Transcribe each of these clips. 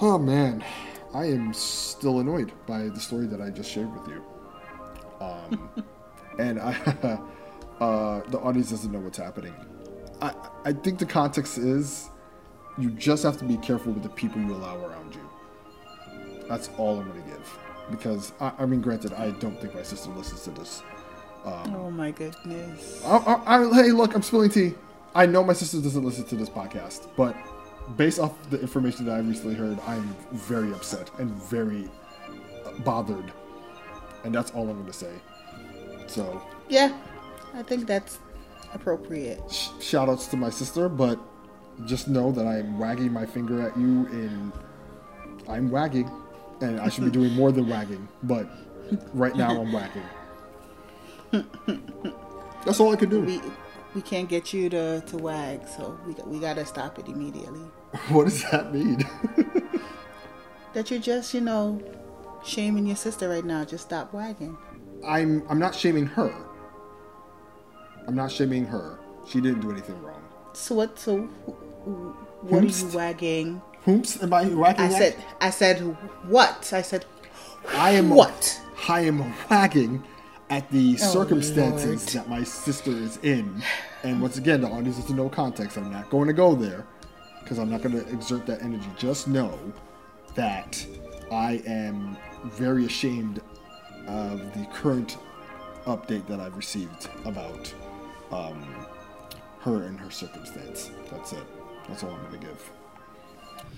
Oh man, I am still annoyed by the story that I just shared with you. Um, and I, uh, the audience doesn't know what's happening. I, I think the context is you just have to be careful with the people you allow around you. That's all I'm going to give. Because, I, I mean, granted, I don't think my sister listens to this. oh my goodness. I, I, hey, look, I'm spilling tea. I know my sister doesn't listen to this podcast, but based off the information that I recently heard, I'm very upset and very uh, bothered. And that's all I'm going to say. So, Yeah, I think that's appropriate. sh- shout outs to my sister, but just know that I'm wagging my finger at you in. I'm wagging. And I should be doing more than wagging, but right now I'm wagging. That's all I could do. We we can't get you to, to wag, so we we gotta stop it immediately. What does that mean? That you're just, you know, shaming your sister right now. Just stop wagging. I'm I'm not shaming her. I'm not shaming her. She didn't do anything wrong. So what? So what are you wagging? Whoops, am I wagging? I said I said what? I said I am what? I am wagging at the circumstances Lord. that my sister is in, and once again, the audience has no context. I'm not going to go there because I'm not going to exert that energy. Just know that I am very ashamed of the current update that I've received about um, her and her circumstance. That's it. That's all I'm going to give.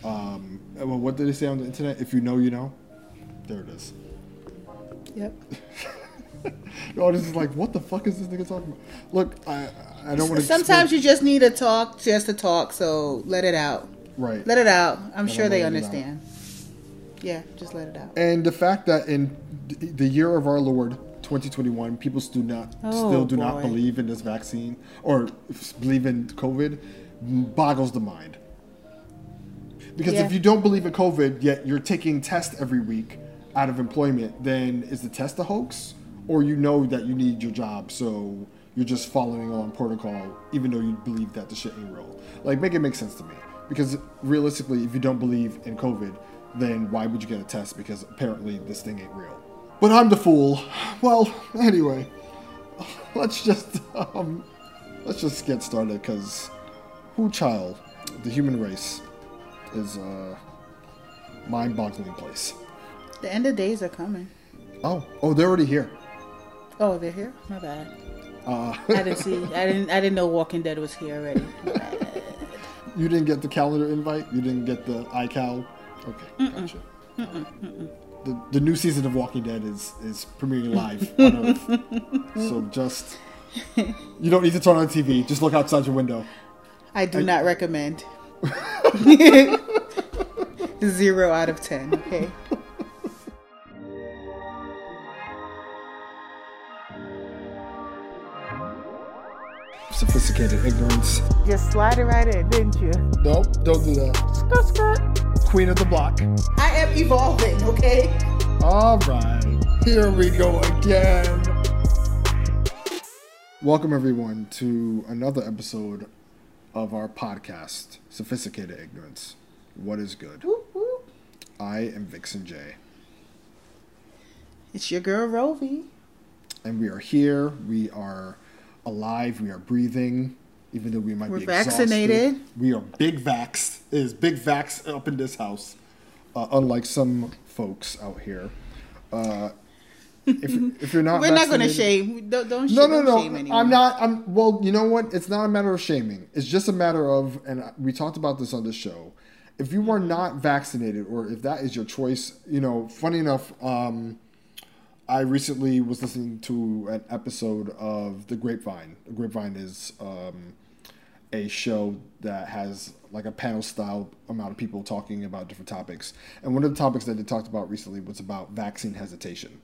Um, well, what did they say on the internet? If you know, you know. There it is. Yep. The audience is like, what the fuck is this nigga talking about? Look, I I don't want to. Sometimes you just need to talk just to talk. So let it out. right. Let it out. I'm Let sure they let it out. understand. Yeah, just let it out. And the fact that in the year of our Lord 2021, people still not Oh, still do not oh, believe in this vaccine or believe in COVID boggles the mind. Because Yeah. if you don't believe in COVID, yet you're taking tests every week out of employment, then is the test a hoax, or you know that you need your job, so you're just following on protocol, even though you believe that the shit ain't real. Like, make it make sense to me. Because realistically, if you don't believe in COVID, then why would you get a test? Because apparently this thing ain't real. But I'm the fool. Well, anyway, let's just um, let's just get started. Because who child, the human race, is a mind-boggling place. The end of days are coming. Oh, oh, they're already here. Oh, they're here. My bad. Uh, I didn't see. I didn't. I didn't know Walking Dead was here already. You didn't get the calendar invite. You didn't get the iCal. Okay, gotcha. The, the new season of Walking Dead is is premiering live on Earth. so just you don't need to turn on the TV. Just look outside your window. I do not recommend. Zero out of ten. Okay. Sophisticated ignorance. Just slide it right in, didn't you? Nope, don't do that. Skirt, skirt. Queen of the block. I am evolving. Okay. All right, here we go again. Welcome, everyone, to another episode of our podcast, Sophisticated Ignorance. What is good? Whoop, whoop. I am Vixon J, It's your girl Rovie. and we are here. We are alive. We are breathing, even though we might We're be exhausted. vaccinated. We are big vax. It is big vax up in this house, uh, unlike some folks out here. Uh, if, if you're not, We're not going to shame. Don't, don't No, shame, no, no. shame anyone. I'm not. I'm. Well, you know what? It's not a matter of shaming. It's just a matter of, and we talked about this on the show. If you are not vaccinated, or if that is your choice, you know. Funny enough, um, I recently was listening to an episode of The Grapevine. The Grapevine is um, a show that has like a panel style amount of people talking about different topics. And one of the topics that they talked about recently was about vaccine hesitation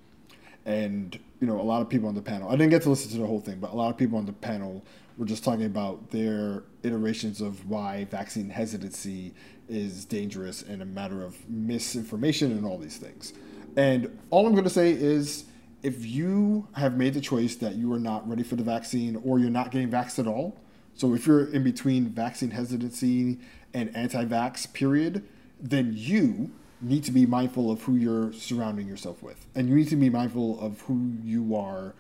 and you know a lot of people on the panel i didn't get to listen to the whole thing but a lot of people on the panel were just talking about their iterations of why vaccine hesitancy is dangerous and a matter of misinformation and all these things and all i'm going to say is if you have made the choice that you are not ready for the vaccine or you're not getting vaxxed at all so if you're in between vaccine hesitancy and anti-vax period then you need to be mindful of who you're surrounding yourself with, and you need to be mindful of who you are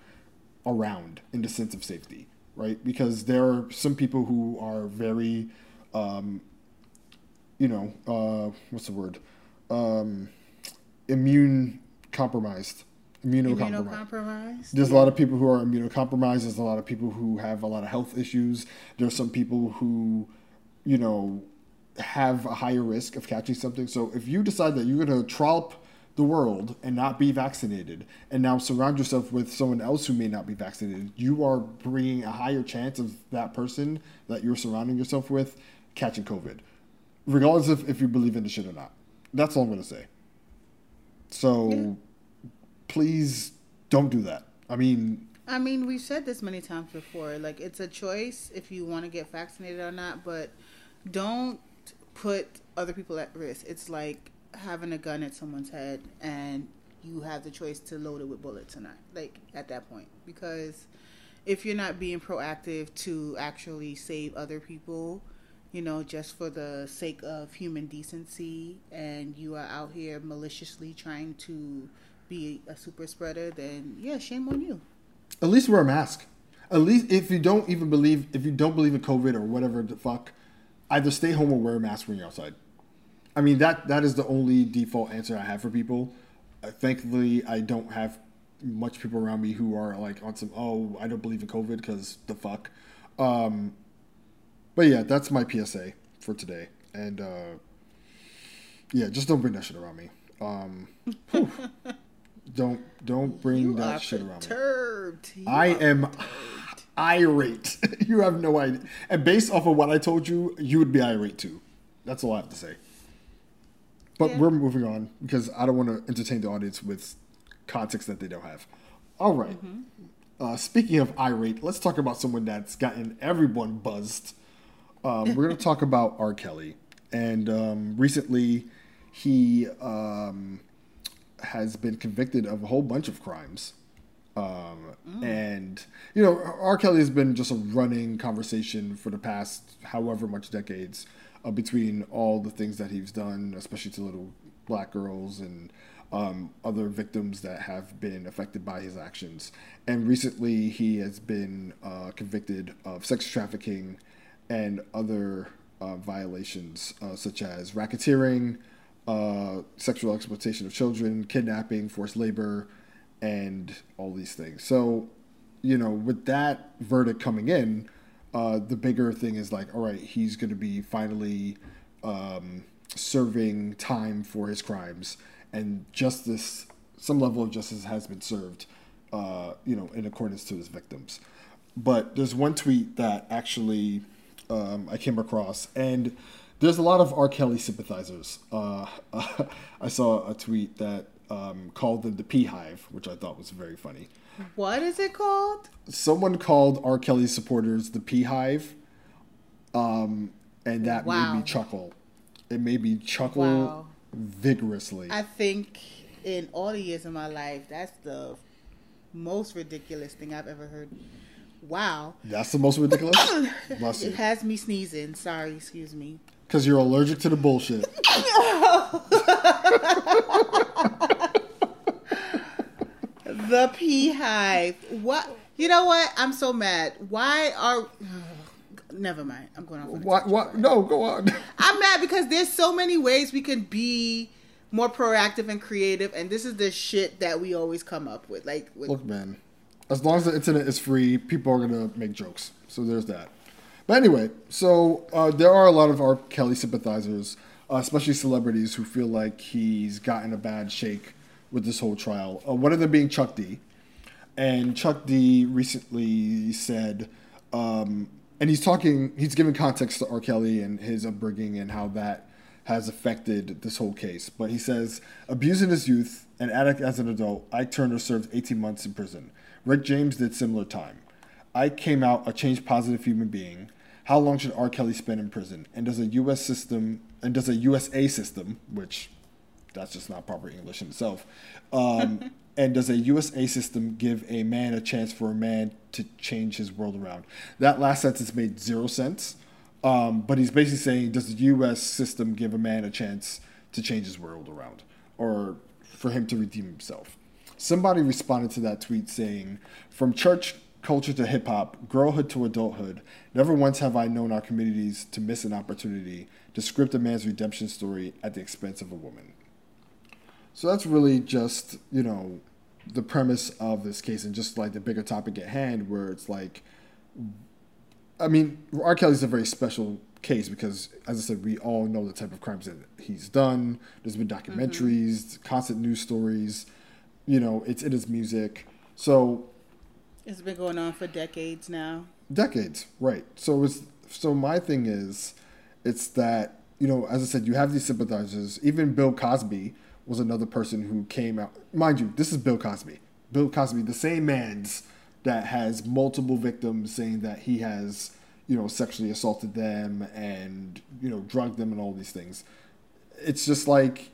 around in the sense of safety, right? Because there are some people who are very, um, you know, uh, what's the word? Um, immune compromised. Immunocompromised. There's a lot of people who are immunocompromised. There's a lot of people who have a lot of health issues. There's some people who, you know, have a higher risk of catching something. So if you decide that you're going to trollop the world and not be vaccinated, and now surround yourself with someone else who may not be vaccinated, you are bringing a higher chance of that person that you're surrounding yourself with catching COVID, regardless of if you believe in the shit or not. That's all I'm going to say. So Yeah. please don't do that. I mean, I mean, we've said this many times before. Like, it's a choice if you want to get vaccinated or not, but don't put other people at risk. It's like having a gun at someone's head and you have the choice to load it with bullets or not. Like, at that point. Because if you're not being proactive to actually save other people, you know, just for the sake of human decency, and you are out here maliciously trying to be a super spreader, then yeah, shame on you. at least wear a mask. At least if you don't even believe, if you don't believe in COVID or whatever the fuck, either stay home or wear a mask when you're outside. I mean that that is the only default answer I have for people. Uh, thankfully, I don't have much people around me who are like on some oh I don't believe in COVID because the fuck. Um, but yeah, that's my PSA for today, and uh, yeah, just don't bring that shit around me. Um, don't don't bring You that shit around me. You I am perturbed. irate. you have no idea. And based off of what I told you, you would be irate too. That's all I have to say. But Yeah. we're moving on because I don't want to entertain the audience with context that they don't have. All right. Uh, speaking of irate, let's talk about someone that's gotten everyone buzzed. Um, we're going to talk about R. Kelly. And um, recently, he um, has been convicted of a whole bunch of crimes. Um, And, you know, R. Kelly has been just a running conversation for the past however much decades uh, between all the things that he's done, especially to little black girls and um, other victims that have been affected by his actions. And recently, he has been uh, convicted of sex trafficking and other uh, violations, uh, such as racketeering, uh, sexual exploitation of children, kidnapping, forced labor, and all these things. So, you know, with that verdict coming in, uh, the bigger thing is like, all right, he's going to be finally um, serving time for his crimes, and justice, some level of justice has been served, uh, you know, in accordance to his victims. But there's one tweet that actually um, I came across, and there's a lot of R. Kelly sympathizers. Uh, I saw a tweet that um, called them the P Hive, which I thought was very funny. What is it called? Someone called R. Kelly supporters the P Hive, um, and that Wow. made me chuckle. It made me chuckle Wow. vigorously. I think in all the years of my life, that's the most ridiculous thing I've ever heard. Wow. That's the most ridiculous. Bless It has me sneezing. Sorry, excuse me. Because you're allergic to the bullshit. The P Hive. What? You know what? I'm so mad. Why are. never mind. I'm going off. on What? What? No, go on. I'm mad because there's so many ways we can be more proactive and creative, and this is the shit that we always come up with. Like, with, Look, man, as long as the internet is free, people are gonna make jokes. So there's that. But anyway, so uh, there are a lot of R. Kelly sympathizers, uh, especially celebrities, who feel like he's gotten a bad shake with this whole trial. Uh, one of them being Chuck D. And Chuck D recently said, um, and he's talking, he's giving context to R. Kelly and his upbringing and how that has affected this whole case. But he says, abusing his youth, an addict as an adult, Ike Turner served 18 months in prison. Rick James did similar time. I came out a changed, positive human being. How long should R. Kelly spend in prison? And does a U.S. system, and does a USA system, which that's just not proper English in itself. Um, and does a USA system give a man a chance for a man to change his world around? That last sentence made zero sense. Um, but he's basically saying, does the U.S. system give a man a chance to change his world around, or for him to redeem himself? Somebody responded to that tweet saying, "From church culture to hip hop, girlhood to adulthood, never once have I known our communities to miss an opportunity to script a man's redemption story at the expense of a woman." So that's really just you know the premise of this case and just like the bigger topic at hand, where it's like I mean, R. Kelly's a very special case because, as I said, we all know the type of crimes that he's done. There's been documentaries, mm-hmm. constant news stories. You know, it's in his music. So it's been going on for decades now. Decades, right? So it's so my thing is, it's that you know, as I said, you have these sympathizers. Even Bill Cosby was another person who came out. Mind you, this is Bill Cosby. Bill Cosby, the same man's that has multiple victims saying that he has, you know, sexually assaulted them and, you know, drugged them and all these things. It's just like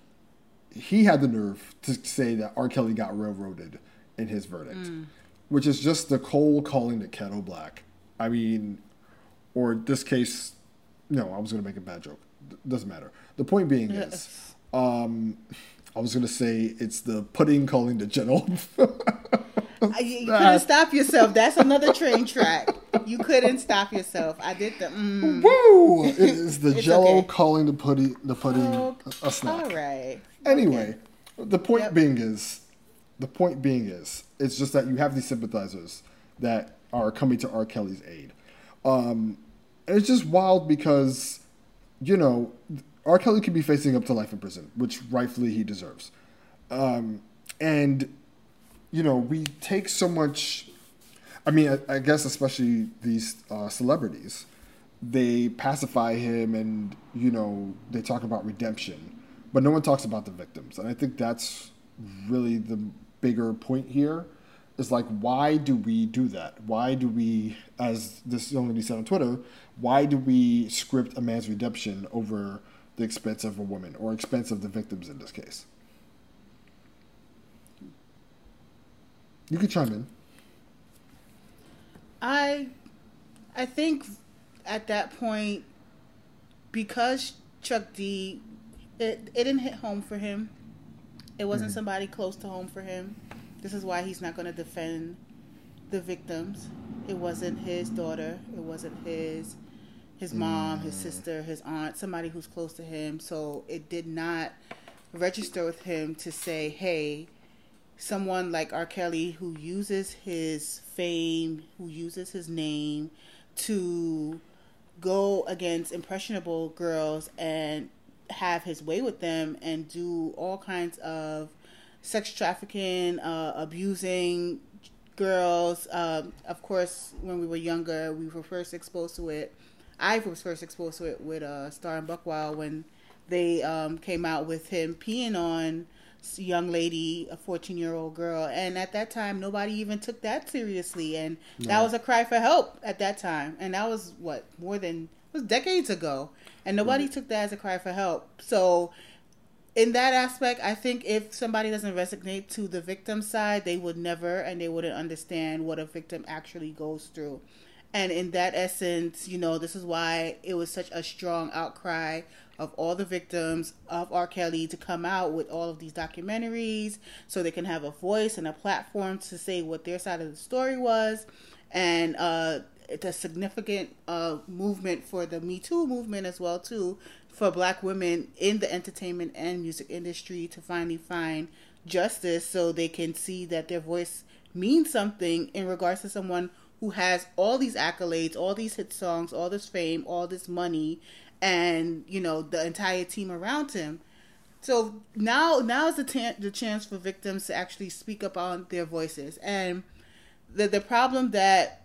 he had the nerve to say that R. Kelly got railroaded in his verdict, mm. which is just the cold calling the kettle black. I mean, or this case, no, I was going to make a bad joke. Doesn't matter. The point being is, um, I was going to say it's the pudding calling the kettle. you couldn't stop yourself. That's another train track. You couldn't stop yourself. I did the. Mm. Woo! It is the Jello okay. calling the pudding the pudding oh, a snack. All right. Anyway, okay. the point yep. being is, the point being is, it's just that you have these sympathizers that are coming to R. Kelly's aid. Um, and it's just wild because, you know, R. Kelly could be facing up to life in prison, which rightfully he deserves. Um, and you know, we take so much. I mean, I, I guess especially these uh, celebrities, they pacify him, and you know, they talk about redemption, but no one talks about the victims, and I think that's really the bigger point here. Is like, why do we do that? Why do we, as this young lady said on Twitter, why do we script a man's redemption over the expense of a woman or expense of the victims in this case? You could chime in. I, I think at that point, because Chuck D, it it didn't hit home for him. It wasn't mm-hmm. somebody close to home for him. This is why he's not going to defend the victims. It wasn't his daughter. It wasn't his his mom, his mm. sister, his aunt, somebody who's close to him. So it did not register with him to say, "Hey, someone like R. Kelly who uses his fame, who uses his name to go against impressionable girls and have his way with them and do all kinds of sex trafficking, uh, abusing girls. Um, of course, when we were younger, we were first exposed to it. I was first exposed to it with uh, Star and Buc Wild when they um, came out with him peeing on young lady, a 14 year old girl. And at that time, nobody even took that seriously. And no. that was a cry for help at that time. And that was what, more than, was decades ago. And nobody right. took that as a cry for help. So, in that aspect, I think if somebody doesn't resonate to the victim side, they would never and they wouldn't understand what a victim actually goes through. And in that essence, you know, this is why it was such a strong outcry of all the victims of R. Kelly to come out with all of these documentaries so they can have a voice and a platform to say what their side of the story was. And uh, it's a significant uh, movement for the Me Too movement as well, too, for black women in the entertainment and music industry to finally find justice so they can see that their voice means something in regards to someone who has all these accolades, all these hit songs, all this fame, all this money, and you know the entire team around him. So now now is the t- the chance for victims to actually speak up on their voices. And the the problem that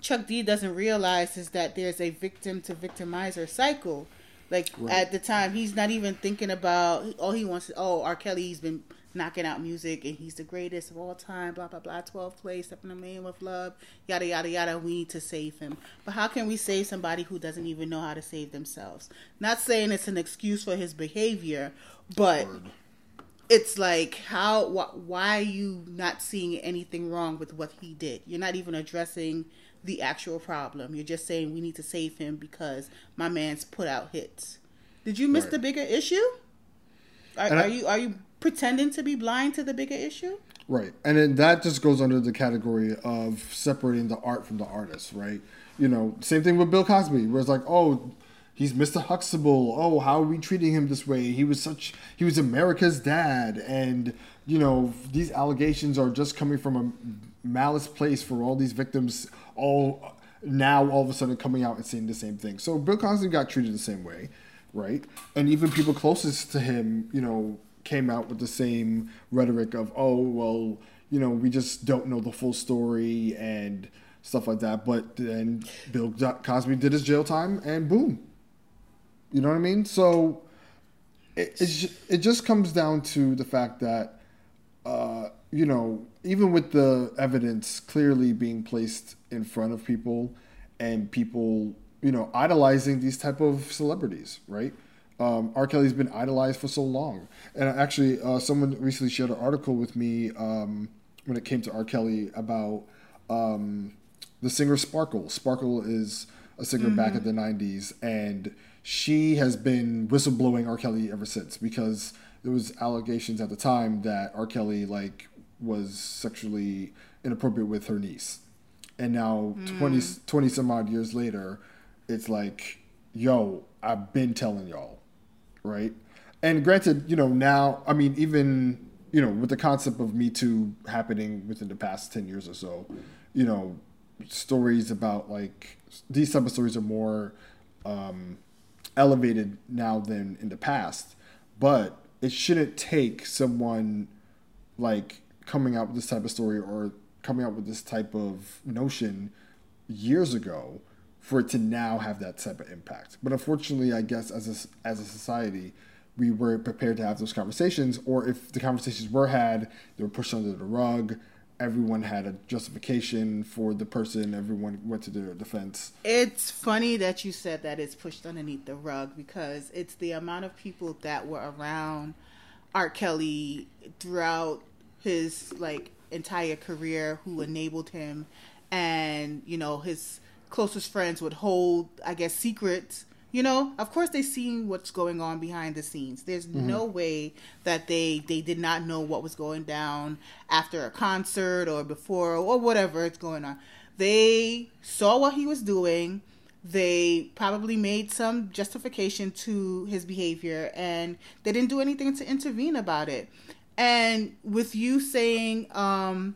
Chuck D doesn't realize is that there's a victim to victimizer cycle. Like right. at the time, he's not even thinking about all he wants. Oh, R. Kelly's been knocking out music and he's the greatest of all time, blah, blah, blah, 12 Play, in the man with love, yada, yada, yada. We need to save him. But how can we save somebody who doesn't even know how to save themselves? Not saying it's an excuse for his behavior, but Word. it's like, how, wh- why are you not seeing anything wrong with what he did? You're not even addressing the actual problem. You're just saying we need to save him because my man's put out hits. Did you miss Right. the bigger issue? Are, I- are you are you pretending to be blind to the bigger issue? Right. And then that just goes under the category of separating the art from the artist, right? You know, same thing with Bill Cosby, where it's like, oh, he's Mr. Huxtable. Oh, how are we treating him this way? He was such, he was America's dad. And, you know, these allegations are just coming from a malice place for all these victims, all now all of a sudden coming out and saying the same thing. So Bill Cosby got treated the same way, right? And even people closest to him, you know, came out with the same rhetoric of, oh, well, you know, we just don't know the full story and stuff like that. But then Bill Cosby did his jail time and boom. You know what I mean? So it, it's, it just comes down to the fact that, you know, even with the evidence clearly being placed in front of people and people, you know, idolizing these type of celebrities, right? Um, R. Kelly's been idolized for so long. And actually, uh, someone recently shared an article with me um, when it came to R. Kelly about um, the singer Sparkle. Sparkle is a singer back in the 90s, and she has been whistleblowing R. Kelly ever since because there was allegations at the time that R. Kelly like was sexually inappropriate with her niece. And now 20, 20 some odd years later, it's like, yo, I've been telling y'all right? And granted, you know, now, I mean, even, you know, with the concept of Me Too happening within the past 10 years or so, you know, stories about like these type of stories are more um, elevated now than in the past. But it shouldn't take someone like coming out with this type of story or coming out with this type of notion years ago for it to now have that type of impact. But unfortunately, I guess as a, as a society, we weren't prepared to have those conversations, or if the conversations were had, they were pushed under the rug. Everyone had a justification for the person. Everyone went to their defense. It's funny that you said that it's pushed underneath the rug because it's the amount of people that were around R. Kelly throughout his like entire career who enabled him. And you know his closest friends would hold I guess secrets. You know of course they seen what's going on behind the scenes. There's mm-hmm. no way that they they did not know what was going down after a concert or before or whatever it's going on. They saw what he was doing. They probably made some justification to his behavior and they didn't do anything to intervene about it and with you saying um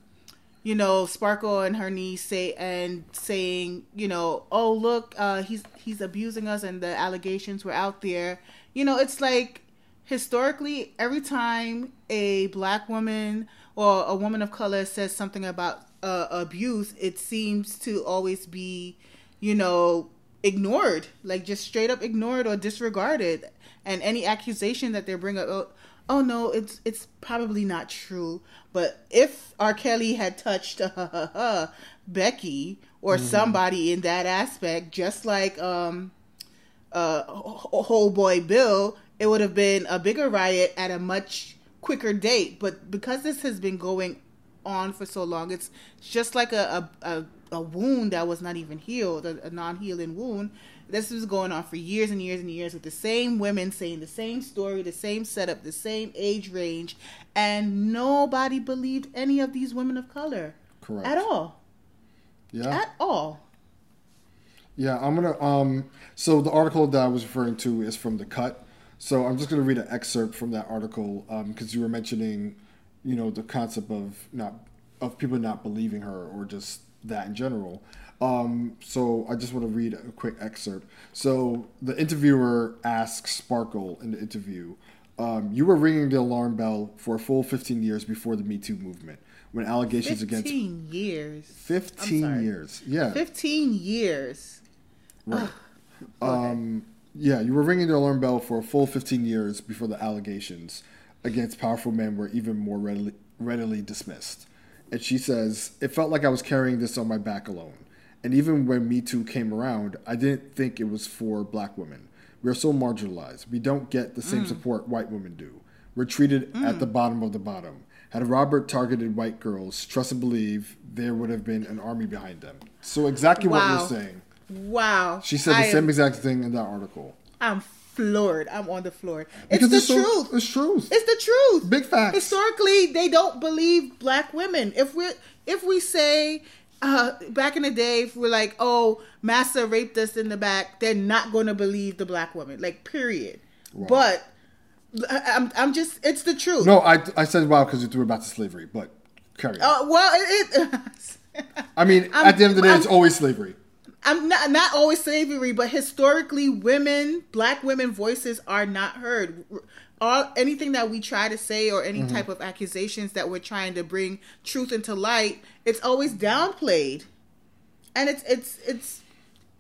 you know sparkle and her niece say and saying you know oh look uh he's he's abusing us and the allegations were out there. You know it's like historically every time a black woman or a woman of color says something about uh, abuse it seems to always be you know ignored. Like just straight up ignored or disregarded. And any accusation that they bring up oh, no it's it's probably not true but if r. Kelly had touched uh, becky or somebody in that aspect just like um uh whole boy bill it would have been a bigger riot at a much quicker date. But because this has been going on for so long it's just like a a, a, a wound that was not even healed a, a non-healing wound this was going on for years and years and years with the same women saying the same story the same setup the same age range and nobody believed any of these women of color Correct. at all Yeah. at all Yeah, I'm gonna. Um, so the article that I was referring to is from the Cut. So I'm just gonna read an excerpt from that article because you were mentioning, you know, the concept of not of people not believing her or just that in general. Um, so I just want to read a quick excerpt. So the interviewer asks Sparkle in the interview, um, "You were ringing the alarm bell for a full 15 years before the Me Too movement, when allegations against 15 years 15 years, yeah, 15 years Right. Um, yeah, you were ringing the alarm bell for a full 15 years before the allegations against powerful men were even more readily, readily dismissed. And she says, It felt like I was carrying this on my back alone. And even when Me Too came around, I didn't think it was for black women. We are so marginalized. We don't get the same mm. support white women do. We're treated at mm. the bottom of the bottom. Had Robert targeted white girls, trust and believe there would have been an army behind them. So exactly what you're saying. Wow. She said the I same am- exact thing in that article. I'm floored. I'm on the floor. It's Because the so- truth. It's truth. It's the truth. Big facts. Historically, they don't believe black women. If we if we say uh, back in the day, if we're like, oh, Massa raped us in the back, they're not going to believe the black woman. Like, period. Wow. But I'm I'm just it's the truth. no, I, I said wow because you threw it back to slavery, but carry on. Uh, well, it. it I mean, I'm- at the end of the day, I'm- it's always slavery. I'm not not always slavery, but historically, women, black women voices are not heard. All anything that we try to say or any Mm-hmm. type of accusations that we're trying to bring truth into light, it's always downplayed, and it's it's it's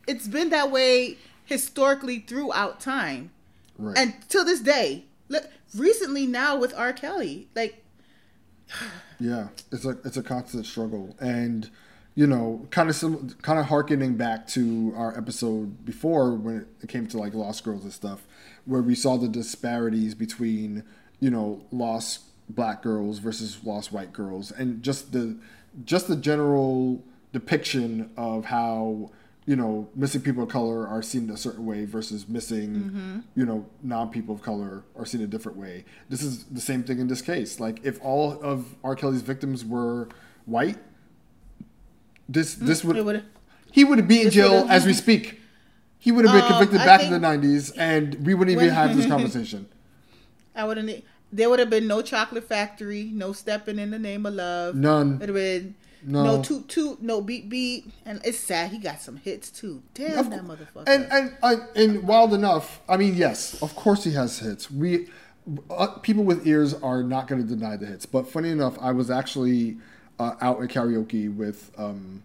it's been that way historically throughout time, Right. and till this day. Look, recently now with R. Kelly, like Yeah, it's a it's a constant struggle, and you know, kind of sim- kind of harkening back to our episode before when it came to like lost girls and stuff, where we saw the disparities between you know lost black girls versus lost white girls, and just the just the general depiction of how you know missing people of color are seen a certain way versus missing you know non people of color are seen a different way. This is the same thing in this case. Like if all of R. Kelly's victims were white, this this would would he would be in jail as we speak. He would have been Um, convicted I back in the '90s, and we wouldn't even When- have this conversation. I wouldn't. There would have been no chocolate factory, no stepping in the name of love. None. It'd have been No. no, toot toot, no beat beat, and it's sad. He got some hits too. Damn Of that motherfucker. And and and, and wild enough, I mean, yes, of course he has hits. We uh, people with ears are not going to deny the hits. But funny enough, I was actually uh, out at karaoke with um,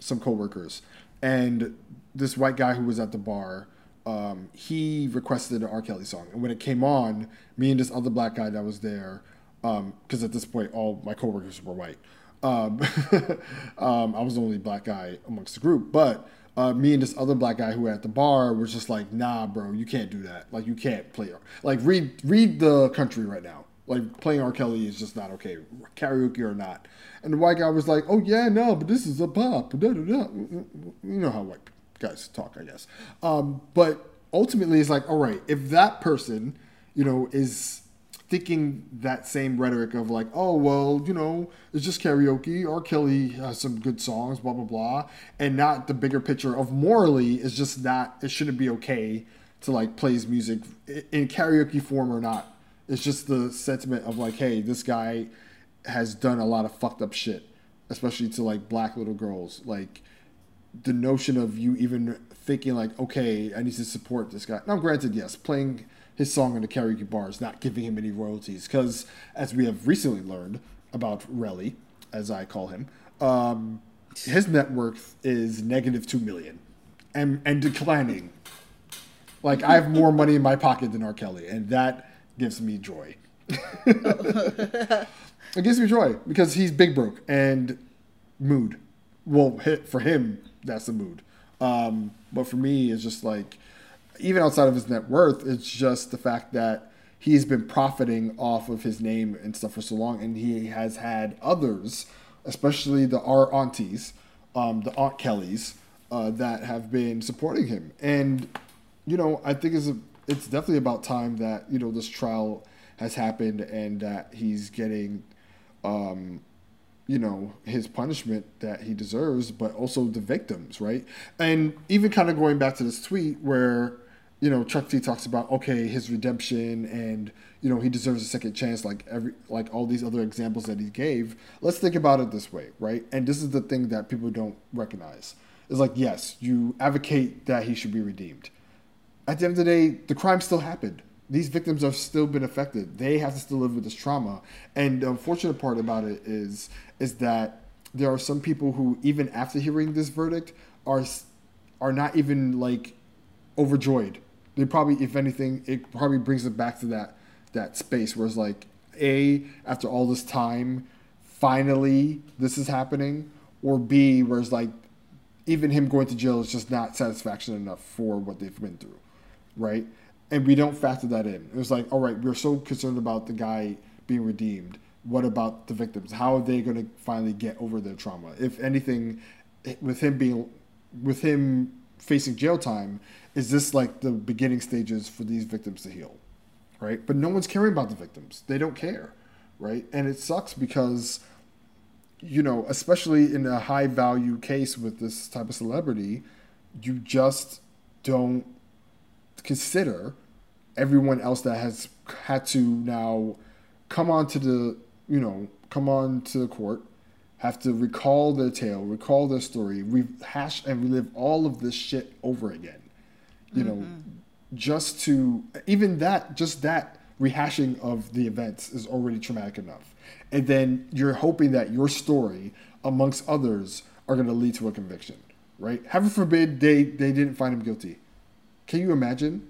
some coworkers, and this white guy who was at the bar. Um, he requested an R. Kelly song, and when it came on, me and this other black guy that was there, because at this point all my coworkers were white. Um, um, I was the only black guy amongst the group, but uh, me and this other black guy who were at the bar was just like, "Nah, bro, you can't do that. Like, you can't play. Like, read read the country right now. Like, playing R. Kelly is just not okay, karaoke or not." And the white guy was like, "Oh yeah, no, but this is a pop. Da, da, da. You know how white guys talk, I guess." Um, but ultimately, it's like, all right, if that person, you know, is thinking that same rhetoric of like, oh well, you know, it's just karaoke. R. Kelly has some good songs, blah blah blah, and not the bigger picture of morally is just not. It shouldn't be okay to like play his music in karaoke form or not. It's just the sentiment of like, hey, this guy has done a lot of fucked up shit, especially to like black little girls. Like the notion of you even thinking like, okay, I need to support this guy. Now, granted, yes, playing his song in the karaoke bar is not giving him any royalties because, as we have recently learned about Relly, as I call him, um, his net worth is negative two million, and and declining. Like I have more money in my pocket than R. Kelly, and that gives me joy. it gives me joy because he's big broke and mood. Well, hit for him, that's the mood. Um, but for me, it's just like, even outside of his net worth, it's just the fact that he's been profiting off of his name and stuff for so long, and he has had others, especially the our aunties, um, the Aunt Kellys, uh, that have been supporting him. And you know, I think it's a, it's definitely about time that you know this trial has happened and that he's getting um, you know his punishment that he deserves but also the victims right? And even kind of going back to this tweet where you know Chuck D talks about okay his redemption and you know he deserves a second chance like every like all these other examples that he gave. Let's think about it this way right? And this is the thing that people don't recognize. Is like yes you advocate that he should be redeemed at the end of the day, the crime still happened. These victims have still been affected. They have to still live with this trauma. And the unfortunate part about it is is that there are some people who, even after hearing this verdict, are are not even like overjoyed. They probably, if anything, it probably brings it back to that that space where it's like, a after all this time, finally this is happening, or b where it's like even him going to jail is just not satisfaction enough for what they've been through, right? And we don't factor that in. It was like, all right, we're so concerned about the guy being redeemed what about the victims? How are they going to finally get over their trauma? If anything, with him being, with him facing jail time, is this like the beginning stages for these victims to heal, right? But no one's caring about the victims. They don't care, right? And it sucks because, you know, especially in a high value case with this type of celebrity, you just don't consider everyone else that has had to now come onto the you know come on to the court have to recall their tale recall their story rehash and relive all of this shit over again. You mm-hmm. know just to even that just that rehashing of the events is already traumatic enough. And then you're hoping that your story amongst others are going to lead to a conviction right? Heaven forbid they they didn't find him guilty can you imagine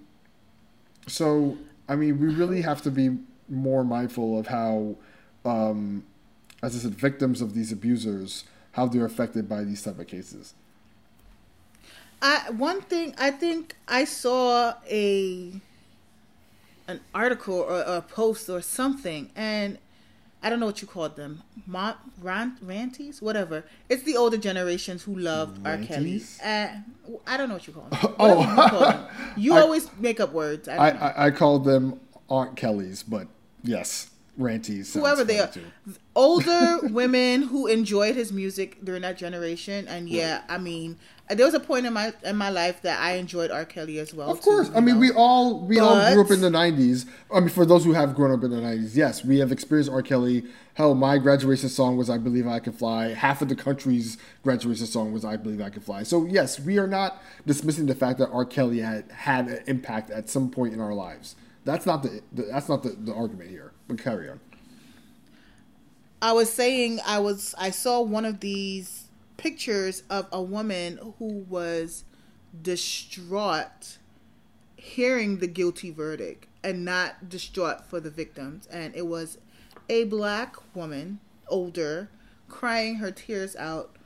so I mean, we really have to be more mindful of how, um, as I said, victims of these abusers, how they're affected by these type of cases. I one thing I think I saw a an article or a post or something, and I don't know what you called them, Mont, rant, ranties, whatever. It's the older generations who love R. Kelly. Uh, I don't know what you call them. oh, you, call them? you I, always make up words. I, I, I call them Aunt Kellys, but yes, ranties. Whoever they are, too. older women who enjoyed his music during that generation, and yeah, I mean, there was a point in my in my life that I enjoyed R. Kelly as well. Of course, too, I mean we all we but, all grew up in the '90s. I mean, for those who have grown up in the '90s, yes, we have experienced R. Kelly. Hell, my graduation song was "I Believe I Can Fly." Half of the country's graduation song was "I Believe I Can Fly." So yes, we are not dismissing the fact that R. Kelly had had an impact at some point in our lives. That's not the, the that's not the, the argument here. But carry on. I was saying I was I saw one of these pictures of a woman who was distraught hearing the guilty verdict and not distraught for the victims. And it was a black woman, older, crying her tears out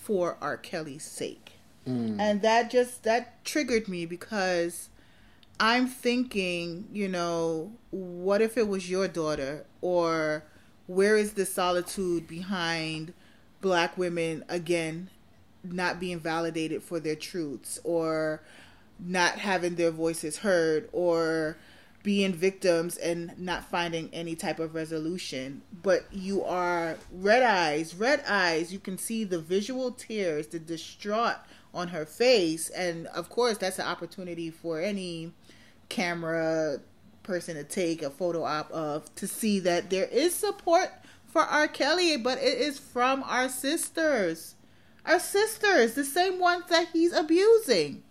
for R. Kelly's sake. Mm. And that just that triggered me because I'm thinking, you know, what if it was your daughter? Or where is the solitude behind black women again not being validated for their truths? Or not having their voices heard? Or being victims and not finding any type of resolution? But you are red eyes red eyes. You can see the visual tears the distraught on her face. And of course that's an opportunity for any camera person to take a photo op of to see that there is support for R. Kelly, but it is from our sisters. Our sisters, the same ones that he's abusing.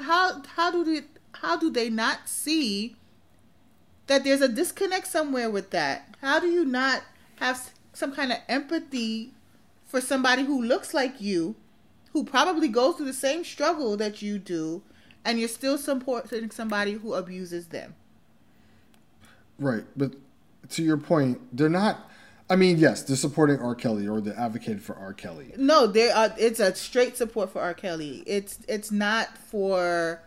How how do they how do they not see that there's a disconnect somewhere with that? How do you not have some kind of empathy for somebody who looks like you, who probably goes through the same struggle that you do, and you're still supporting somebody who abuses them? Right, but to your point, they're not I mean, yes, they're supporting R. Kelly or they're advocating for R. Kelly. No, they are. It's a straight support for R. Kelly. It's it's not for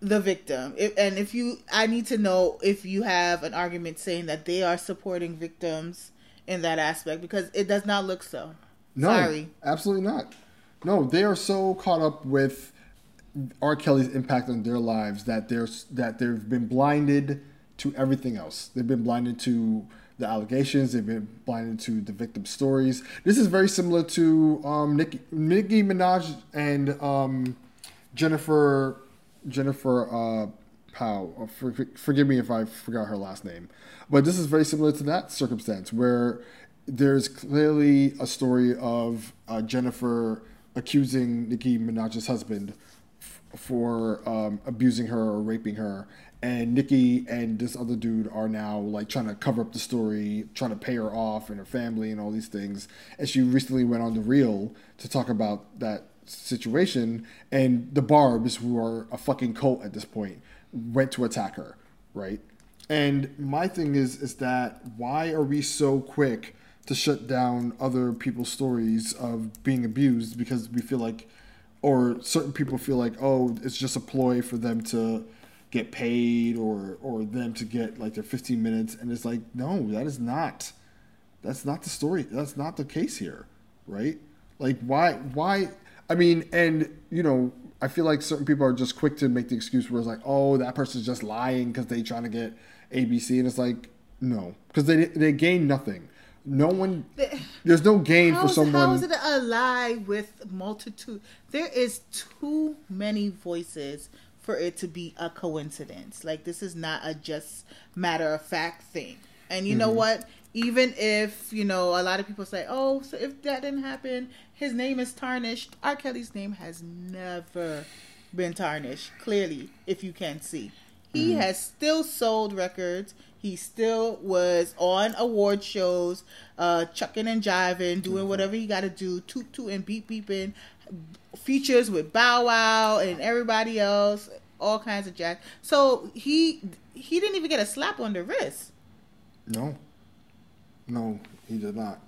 the victim. If, and if you, I need to know if you have an argument saying that they are supporting victims in that aspect because it does not look so. No, Sorry. absolutely not. No, they are so caught up with R. Kelly's impact on their lives that they're that they've been blinded to everything else. They've been blinded to the allegations. They've been blinded to the victim stories. This is very similar to um, Nicki, Nicki Minaj and um, Jennifer Jennifer uh, Powell. Uh, for, forgive me if I forgot her last name, but this is very similar to that circumstance where there's clearly a story of uh, Jennifer accusing Nicki Minaj's husband for um, abusing her or raping her, and Nicki and this other dude are now like trying to cover up the story, trying to pay her off and her family and all these things. And she recently went on the Real to talk about that situation, and the Barbs, who are a fucking cult at this point, went to attack her, right? And my thing is, is that why are we so quick to shut down other people's stories of being abused because we feel like, or certain people feel like, oh, it's just a ploy for them to get paid or or them to get like their 15 minutes and it's like no that is not That's not the story. That's not the case here, right? Like why why I mean, and you know, I feel like certain people are just quick to make the excuse where it's like, oh, that person's just lying because they trying to get ABC, and it's like, no, because they they gain nothing. No one, there's no gain for someone. how is it a lie with multitude? There is too many voices for it to be a coincidence. Like this is not a just matter of fact thing. And you know Mm-hmm. what? Even if you know a lot of people say, "Oh, so if that didn't happen, his name is tarnished." R. Kelly's name has never been tarnished. Clearly, if you can see, he Mm-hmm. has still sold records. He still was on award shows, uh, chucking and jiving, doing Mm-hmm. whatever he got to do, toot toot and beep beeping, features with Bow Wow and everybody else, all kinds of jack. So he he didn't even get a slap on the wrist. No. No, he did not.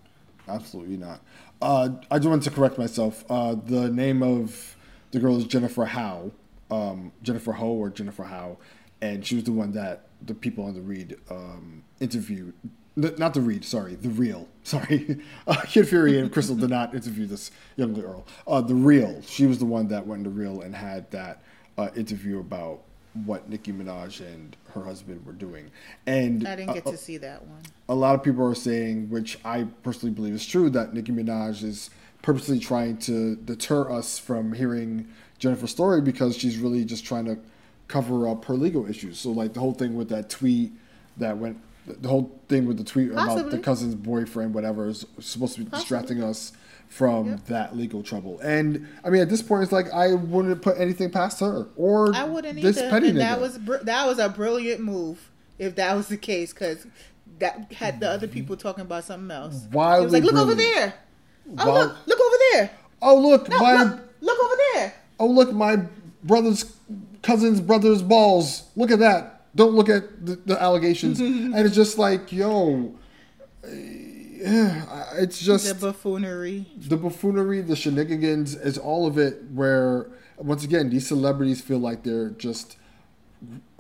Absolutely not. Uh, I just wanted to correct myself. Uh, the name of the girl is Jennifer Howe, um, Jennifer Ho or Jennifer Howe, and she was the one that the people on the Read um, interviewed. N- Not the Read, sorry, the Real. Sorry, uh, Kid Fury and Crissle did not interview this young girl. Uh, the Real, she was the one that went to Real and had that uh, interview about what Nicki Minaj and her husband were doing. And I didn't get to see that one. a lot of people are saying, which I personally believe is true, that Nicki Minaj is purposely trying to deter us from hearing Jennifer's story because she's really just trying to cover up her legal issues. So, like the whole thing with that tweet that went, the whole thing with the tweet about the cousin's boyfriend, whatever, is supposed to be Possibly. distracting us from Yep. that legal trouble. And I mean, at this point, it's like I wouldn't put anything past her or I wouldn't this either. petty And nigga. that was br- that was a brilliant move if that was the case because that had the other people talking about something else. Was like, look over there. Oh Wild- look, look over there. oh look, No, my look, look over there. oh look my brother's cousin's brother's balls. Look at that. Don't look at the, the allegations. And it's just like yo eh, it's just The buffoonery. the buffoonery the shenanigans is all of it where once again these celebrities feel like they're just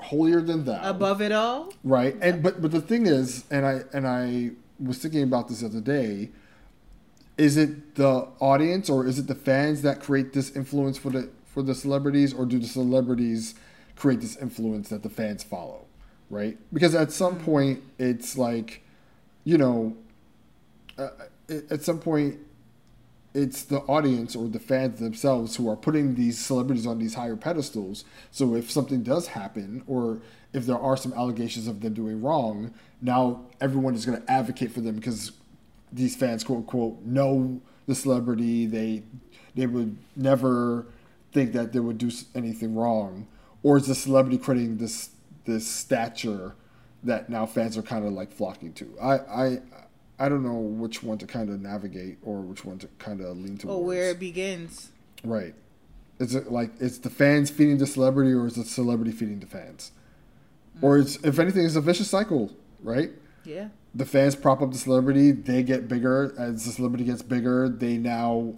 holier than thou. Above it all, right? And but but the thing is and i and i was thinking about this the other day is it the audience or is it the fans that create this influence for the for the celebrities or do the celebrities create this influence that the fans follow right because at some point it's like you know uh, at some point it's the audience or the fans themselves who are putting these celebrities on these higher pedestals. So if something does happen, or if there are some allegations of them doing wrong, now everyone is going to advocate for them because these fans, quote unquote, know the celebrity. They they would never think that they would do anything wrong, or is the celebrity creating this this stature that now fans are kind of like flocking to? I I I don't know which one to kind of navigate or which one to kind of lean towards. or where it begins. Right. Is it like it's the fans feeding the celebrity, or is the celebrity feeding the fans? Mm. Or it's if anything, it's a vicious cycle, right? Yeah. The fans prop up the celebrity, they get bigger. As the celebrity gets bigger, they now,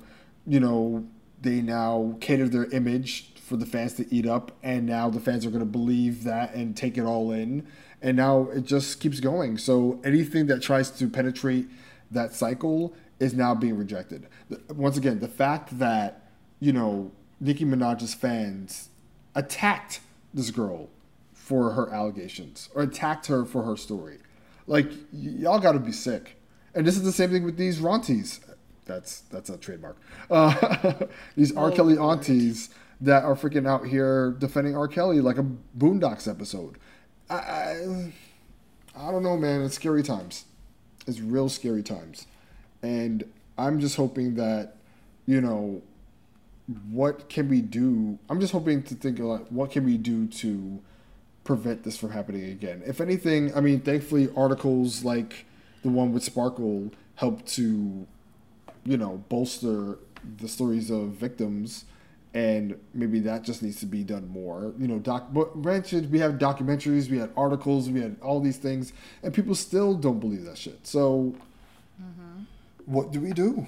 you know, they now cater their image for the fans to eat up, and now the fans are going to believe that and take it all in, and now it just keeps going. So anything that tries to penetrate that cycle is now being rejected. Once again, the fact that you know Nicki Minaj's fans attacked this girl for her allegations or attacked her for her story. Like y- y'all got to be sick. And this is the same thing with these Ronties. That's that's a trademark. Uh, these R. Oh, Kelly Lord. aunties that are freaking out here defending R. Kelly like a Boondocks episode. I, I I don't know, man. It's scary times. It's real scary times, and I'm just hoping that you know what can we do? I'm just hoping to think like what can we do to prevent this from happening again. If anything, I mean, thankfully, articles like the one with Sparkle help to, you know, bolster the stories of victims, and maybe that just needs to be done more. You know, doc. But granted, we have documentaries, we had articles, we had all these things, and people still don't believe that shit. So, mm-hmm. what do we do?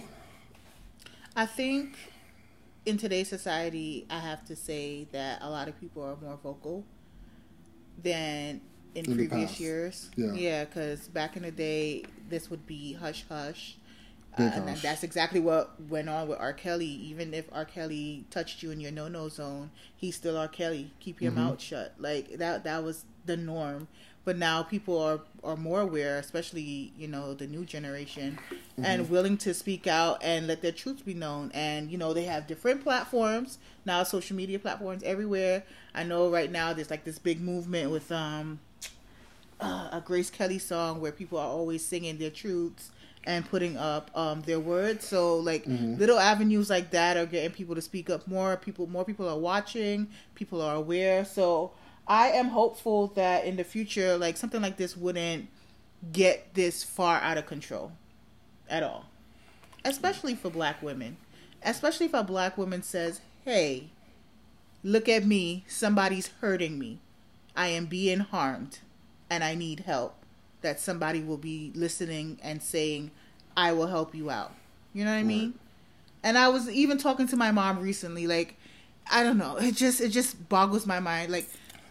I think in today's society, I have to say that a lot of people are more vocal than in, In previous years. Yeah. yeah, because back in the day, this would be hush hush. Uh, and that's exactly what went on with R. Kelly. Even if R. Kelly touched you in your no no zone, he's still R. Kelly. Keep your Mm-hmm. mouth shut. Like that. That was the norm. But now people are are more aware, especially you know the new generation, Mm-hmm. and willing to speak out and let their truths be known. And you know they have different platforms now, social media platforms everywhere. I know right now there's like this big movement with um uh, a Grace Kelly song where people are always singing their truths and putting up um, their words. So like little avenues like that are getting people to speak up more. People, more people are watching. People are aware. So I am hopeful that in the future, like something like this wouldn't get this far out of control at all, especially for Black women. Especially if a Black woman says, "Hey, look at me. Somebody's hurting me. I am being harmed and I need help, that somebody will be listening and saying, I will help you out. You know what I mean? And I was even talking to my mom recently, like, I don't know, it just it just boggles my mind. Like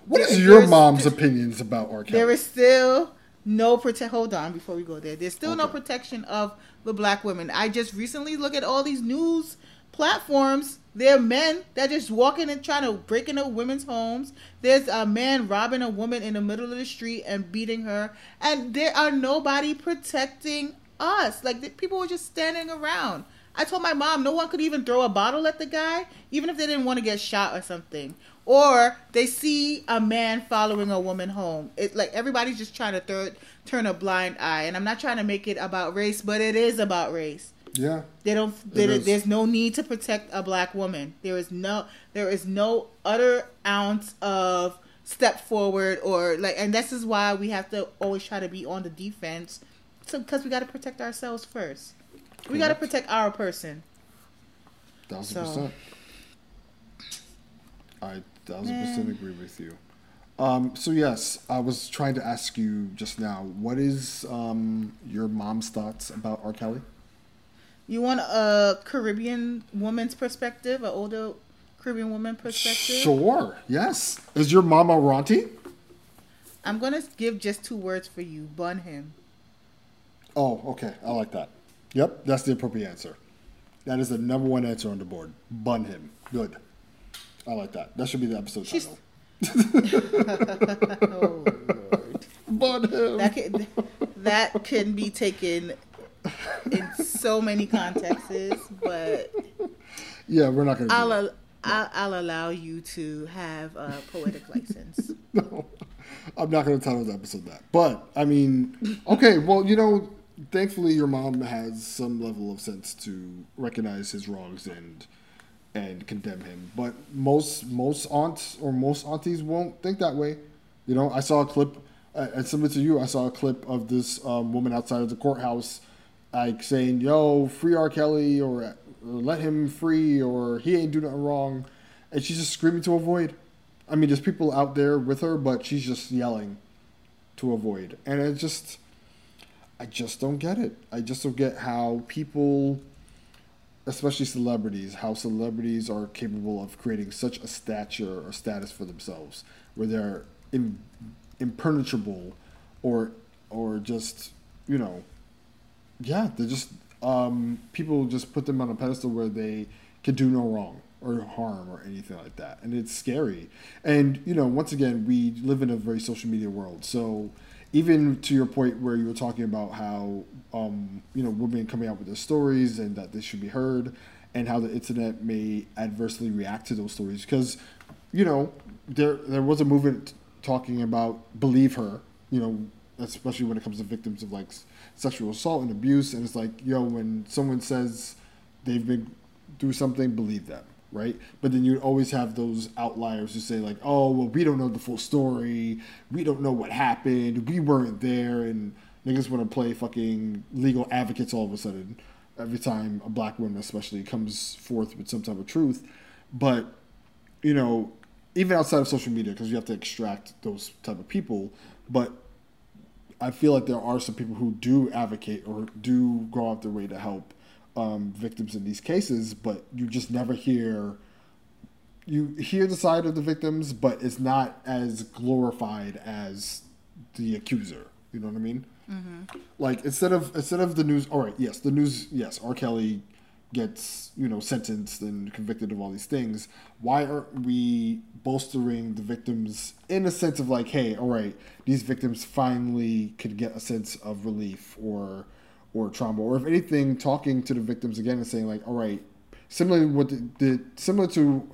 What there- is your mom's opinions about R. Kelly? there is still no protect. Hold on, before we go there, there's still no protection of the black women. I just recently look at all these news platforms. There are men that just walking and trying to break into women's homes. There's a man robbing a woman in the middle of the street and beating her, and there are nobody protecting us. Like the, people were just standing around. I told my mom no one could even throw a bottle at the guy, even if they didn't want to get shot or something. Or they see a man following a woman home. It's like everybody's just trying to turn a blind eye. And I'm not trying to make it about race, but it is about race. Yeah. They don't. It There, is. no need to protect a black woman. There is no. There is no utter ounce of step forward or like. And this is why we have to always try to be on the defense, so because we got to protect ourselves first. We got to protect our person. Thousand So- percent. I thousand Man. percent agree with you. Um, so yes, I was trying to ask you just now. What is um, your mom's thoughts about R. Kelly? You want a Caribbean woman's perspective, an older Caribbean woman perspective? Sure. Yes. Is your mama Ronti? I'm gonna give just two words for you: bun him. Oh, okay. I like that. Yep, that's the appropriate answer. That is the number one answer on the board. Bun him. Good. I like that. That should be the episode She's- title. Oh Lord. Bun him. that can that can be taken in so many contexts, but yeah, we're not gonna. I'll, al- I'll I'll allow you to have a poetic license. No, I'm not going to title the episode that. But I mean, okay, well, you know, thankfully your mom has some level of sense to recognize his wrongs and and condemn him. But most most aunts or most aunties won't think that way. You know, I saw a clip, uh, and similar to you, I saw a clip of this um, woman outside of the courthouse, like saying, "Yo, free R. Kelly," or, "Let him free," or "He ain't do nothing wrong," and she's just screaming to avoid. I mean, there's people out there with her, but she's just yelling to avoid, and it just, I just don't get it. I just don't get how people, especially celebrities, how celebrities are capable of creating such a stature or status for themselves, where they're Im- impenetrable, or or just you know, yeah, they're just um, people just put them on a pedestal where they can do no wrong or harm or anything like that, and it's scary. And you know, once again, we live in a very social media world, so even to your point where you were talking about how um, you know women coming out with their stories and that they should be heard, and how the internet may adversely react to those stories because you know there there was a movement talking about believe her, you know, especially when it comes to victims of like sexual assault and abuse, and it's like yo when someone says they've been through something, believe them. Right, but then you always have those outliers who say like, "Oh, well, we don't know the full story. We don't know what happened. We weren't there." And niggas want to play fucking legal advocates all of a sudden every time a black woman, especially, comes forth with some type of truth. But you know, even outside of social media, because you have to extract those type of people. But I feel like there are some people who do advocate or do go out their way to help um, victims in these cases, but you just never hear. You hear the side of the victims, but it's not as glorified as the accuser. You know what I mean? Mm-hmm. Like instead of instead of the news. All right, yes, the news. Yes, R. Kelly gets you know sentenced and convicted of all these things. Why aren't we bolstering the victims in a sense of like, hey, all right, these victims finally could get a sense of relief or or trauma, or if anything, talking to the victims again and saying like, all right, similar what the, the similar to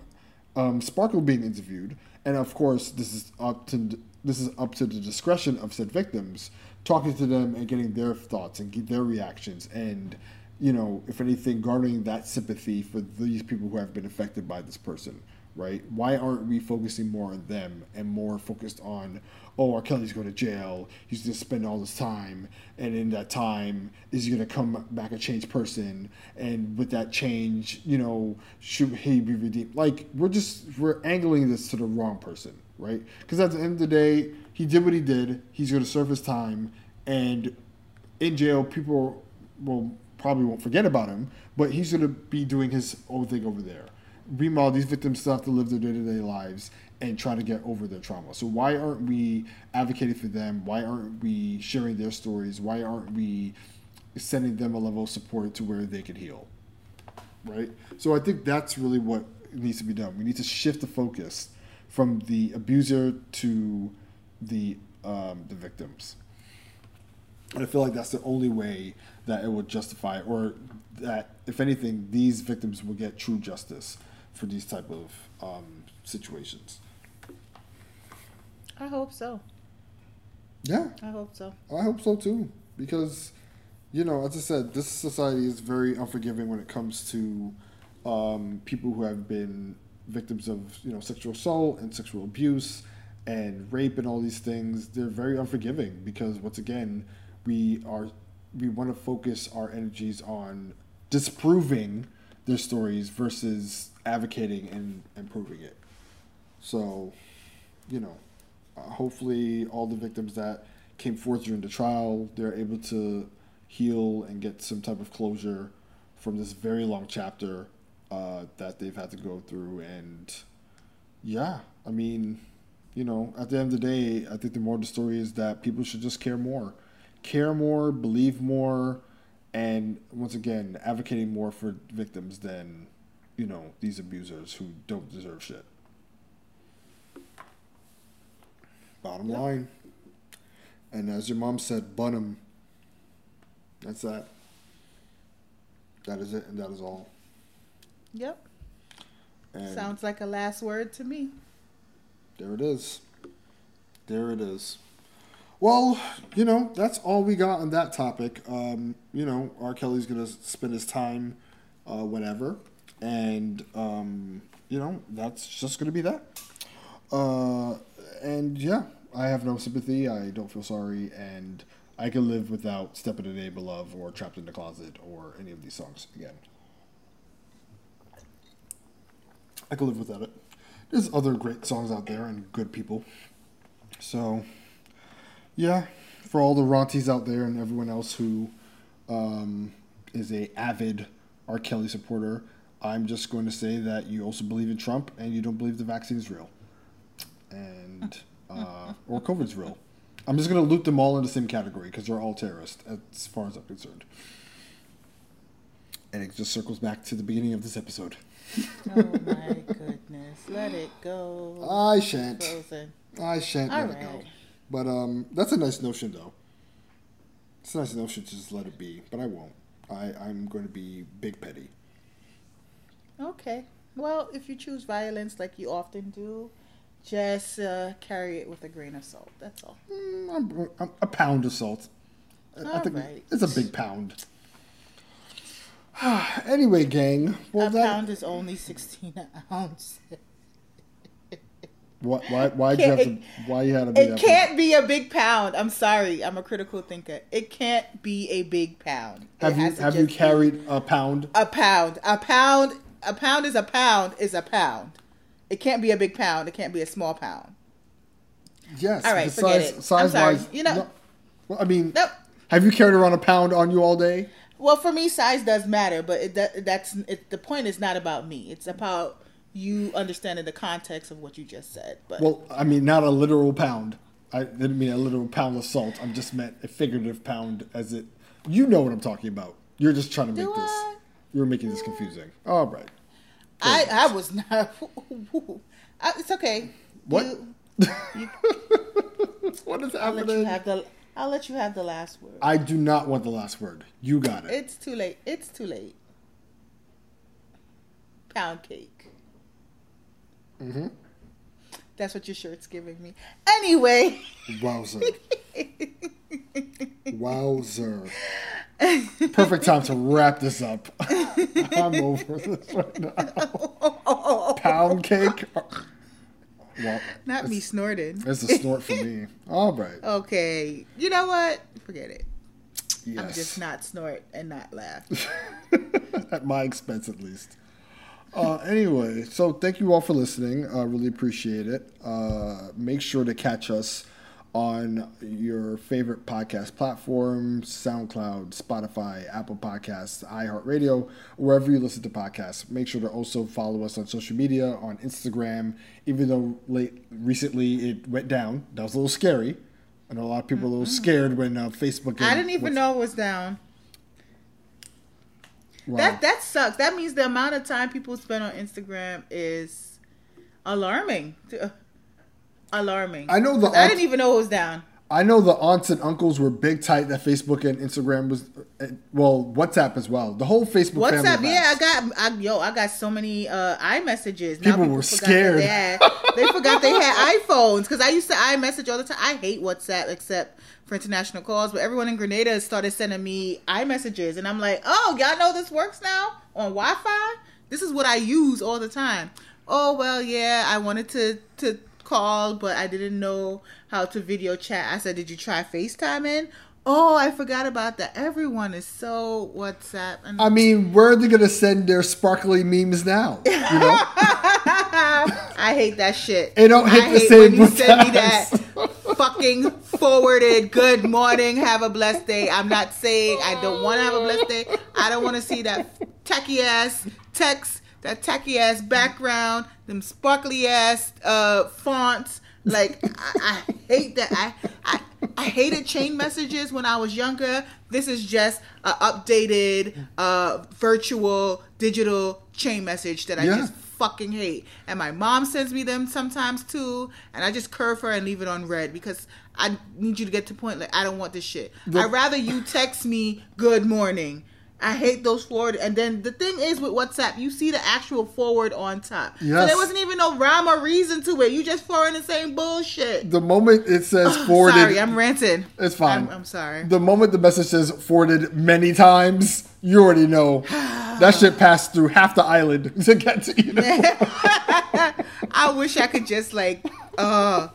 um, Sparkle being interviewed, and of course this is up to this is up to the discretion of said victims, talking to them and getting their thoughts and their reactions, and you know, if anything, garnering that sympathy for these people who have been affected by this person right? Why aren't we focusing more on them and more focused on, oh, R. Kelly's going to jail. He's going to spend all this time, and in that time, is he going to come back a changed person? And with that change, you know, should he be redeemed? Like we're just we're angling this to the wrong person, right? Because at the end of the day, he did what he did. He's going to serve his time, and in jail, people will probably won't forget about him, but he's going to be doing his own thing over there meanwhile, these victims still have to live their day to day lives and try to get over their trauma. So why aren't we advocating for them? Why aren't we sharing their stories? Why aren't we sending them a level of support to where they can heal? Right. So I think that's really what needs to be done. We need to shift the focus from the abuser to the um, the victims. And I feel like that's the only way that it will justify, or that if anything, these victims will get true justice for these type of um, situations. I hope so. Yeah. I hope so. I hope so too, because you know, as I said, this society is very unforgiving when it comes to um, people who have been victims of you know sexual assault and sexual abuse and rape and all these things. They're very unforgiving because once again, we are we want to focus our energies on disproving their stories versus advocating and improving it. So, you know, uh, hopefully all the victims that came forth during the trial, they're able to heal and get some type of closure from this very long chapter uh, that they've had to go through. And yeah, I mean, you know, at the end of the day, I think the more the story is that people should just care more, care more, believe more, and once again, advocating more for victims than you know, these abusers who don't deserve shit. Bottom yep. line. And as your mom said, bun them. That's that. That is it, and that is all. Yep. And Sounds like a last word to me. There it is. There it is. Well, you know, that's all we got on that topic. Um, you know, R. Kelly's going to spend his time uh, whenever and um, you know that's just going to be that. Uh, and yeah, I have no sympathy. I don't feel sorry, and I can live without "Step in Name of Love" or "Trapped in the Closet" or any of these songs again. I can live without it. There's other great songs out there and good people. So, yeah, for all the Ronties out there and everyone else who um, is a avid R. Kelly supporter, I'm just going to say that you also believe in Trump and you don't believe the vaccine is real, and uh, or COVID's real. I'm just going to loop them all in the same category because they're all terrorists, as far as I'm concerned. And it just circles back to the beginning of this episode. oh my goodness! Let it go. I shan't. Frozen. I shan't all let right. it go. But um, that's a nice notion, though. It's a nice notion to just let it be, but I won't. I I'm going to be big petty. Okay. Well, if you choose violence like you often do, just uh, carry it with a grain of salt. That's all. Mm, I'm, a pound of salt. All I think right. it's a big pound. anyway, gang. Well, a that... pound is only 16 ounces. Why? Why? Why you have to? Why you had to be? It can't big? be a big pound. I'm sorry. I'm a critical thinker. It can't be a big pound. Have you have you carried a pound? A pound. A pound a pound is a pound is a pound. It can't be a big pound. It can't be a small pound. Yes. All right. Forget size, it. Size wise, you know. No, well, I mean, nope. have you carried around a pound on you all day? Well, for me, size does matter, but it, that, that's it, the point. Is not about me. It's about you understand in the context of what you just said. But well, I mean, not a literal pound. I didn't mean a literal pound of salt. I'm just meant a figurative pound, as it. You know what I'm talking about. You're just trying to make Do this. You're making this confusing. All right. I, I was not. I, it's okay. What? You, what is I'll let you have the. I'll let you have the last word. I do not want the last word. You got it. It's too late. It's too late. Pound cake. Hmm That's what your shirt's giving me. Anyway. Wowzer. Wowzer. Perfect time to wrap this up. I'm over this right now. Pound cake. Well, Not me snorting. it's a snort for me. All right. Okay. You know what? Forget it. Yes. I'm just not snort and not laugh. at my expense at least. Uh, anyway, so thank you all for listening. I uh, really appreciate it. Uh, make sure to catch us on your favorite podcast platforms SoundCloud, Spotify, Apple Podcasts, iHeartRadio, wherever you listen to podcasts. Make sure to also follow us on social media on Instagram, even though late recently it went down. That was a little scary. I know a lot of people were a little scared when uh, Facebook. I didn't even was- know it was down. Wow. That that sucks. That means the amount of time people spend on Instagram is alarming. Alarming. I know the I didn't even know it was down. I know the aunts and uncles were big tight that Facebook and Instagram was, well, WhatsApp as well. The whole Facebook family. WhatsApp, yeah, I got, I, yo, I got so many uh, iMessages. People were forgot that scared. They, had, they forgot they had iPhones because I used to iMessage all the time. I hate WhatsApp except for international calls, but everyone in Grenada started sending me iMessages, and I'm like, oh, y'all know this works now on Wi-Fi. This is what I use all the time. Oh well, yeah, I wanted to to call, but I didn't know how to video chat. I said, did you try FaceTiming? Oh, I forgot about that. Everyone is so WhatsApp and I mean, where are they going to send their sparkly memes now? You know? I hate that shit. It don't hit I the hate same when you send me that fucking forwarded good morning, have a blessed day. I'm not saying I don't want to have a blessed day. I don't want to see that tacky ass text, that tacky ass background, them sparkly ass uh, fonts. Like I, I hate that. I, I I hated chain messages when I was younger. This is just a updated uh, virtual digital chain message that I Yeah. just fucking hate. And my mom sends me them sometimes too, and I just curve her and leave it on read because I need you to get to point like I don't want this shit. The- I'd rather you text me good morning. I hate those forward. And then the thing is with WhatsApp, you see the actual forward on top. So there wasn't even no rhyme or reason to it. You just forwarding the same bullshit. The moment it says forwarded, Sorry, I'm ranting. it's fine. I'm, I'm sorry. The moment the message says forwarded many times, you already know that shit passed through half the island to get to you. I wish I could just like uh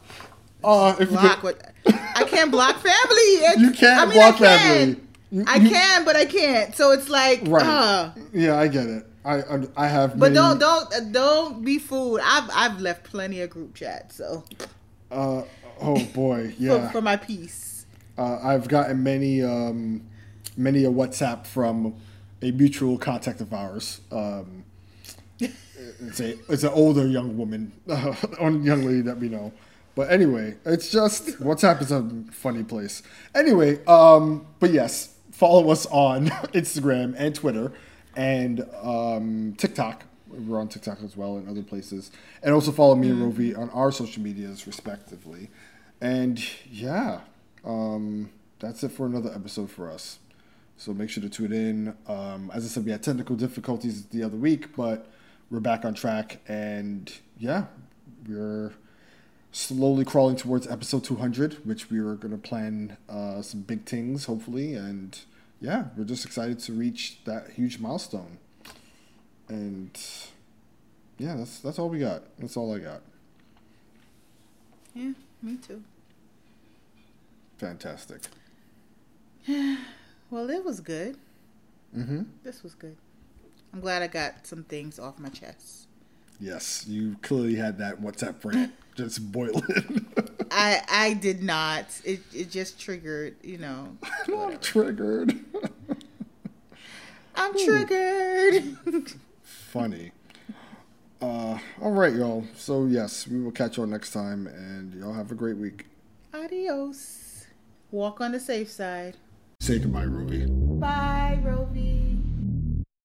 Uh, block what I can't block family. It's- You can't I mean, block I can. family. You- I can, but I can't. So it's like, Right. uh, yeah, I get it. I I have. but many- don't don't uh, don't be fooled. I've I've left plenty of group chats. So Uh, oh boy, for, yeah. for my peace. Uh, I've gotten many, um, many a WhatsApp from a mutual contact of ours. Um, it's a it's an older young woman, uh, young lady that we know. But anyway, it's just WhatsApp is a funny place. Anyway, um, but yes, follow us on Instagram and Twitter and um, TikTok. We're on TikTok as well and other places. And also follow me and Rovie on our social medias, respectively. And yeah, um, that's it for another episode for us. So make sure to tune in. Um, as I said, we had technical difficulties the other week, but we're back on track. And yeah, we're slowly crawling towards episode 200, which we were going to plan uh, some big things, hopefully. And yeah, we're just excited to reach that huge milestone. And yeah, that's that's all we got. That's all I got. Yeah, me too. Fantastic. Well, it was good. Mm-hmm. This was good. I'm glad I got some things off my chest. Yes, you clearly had that WhatsApp rant just boiling. I I did not. It it just triggered. You know. I'm triggered. I'm triggered. Funny. Uh, all right, y'all. So yes, we will catch y'all next time, and y'all have a great week. Adios. Walk on the safe side. Say goodbye, Rovie. Bye.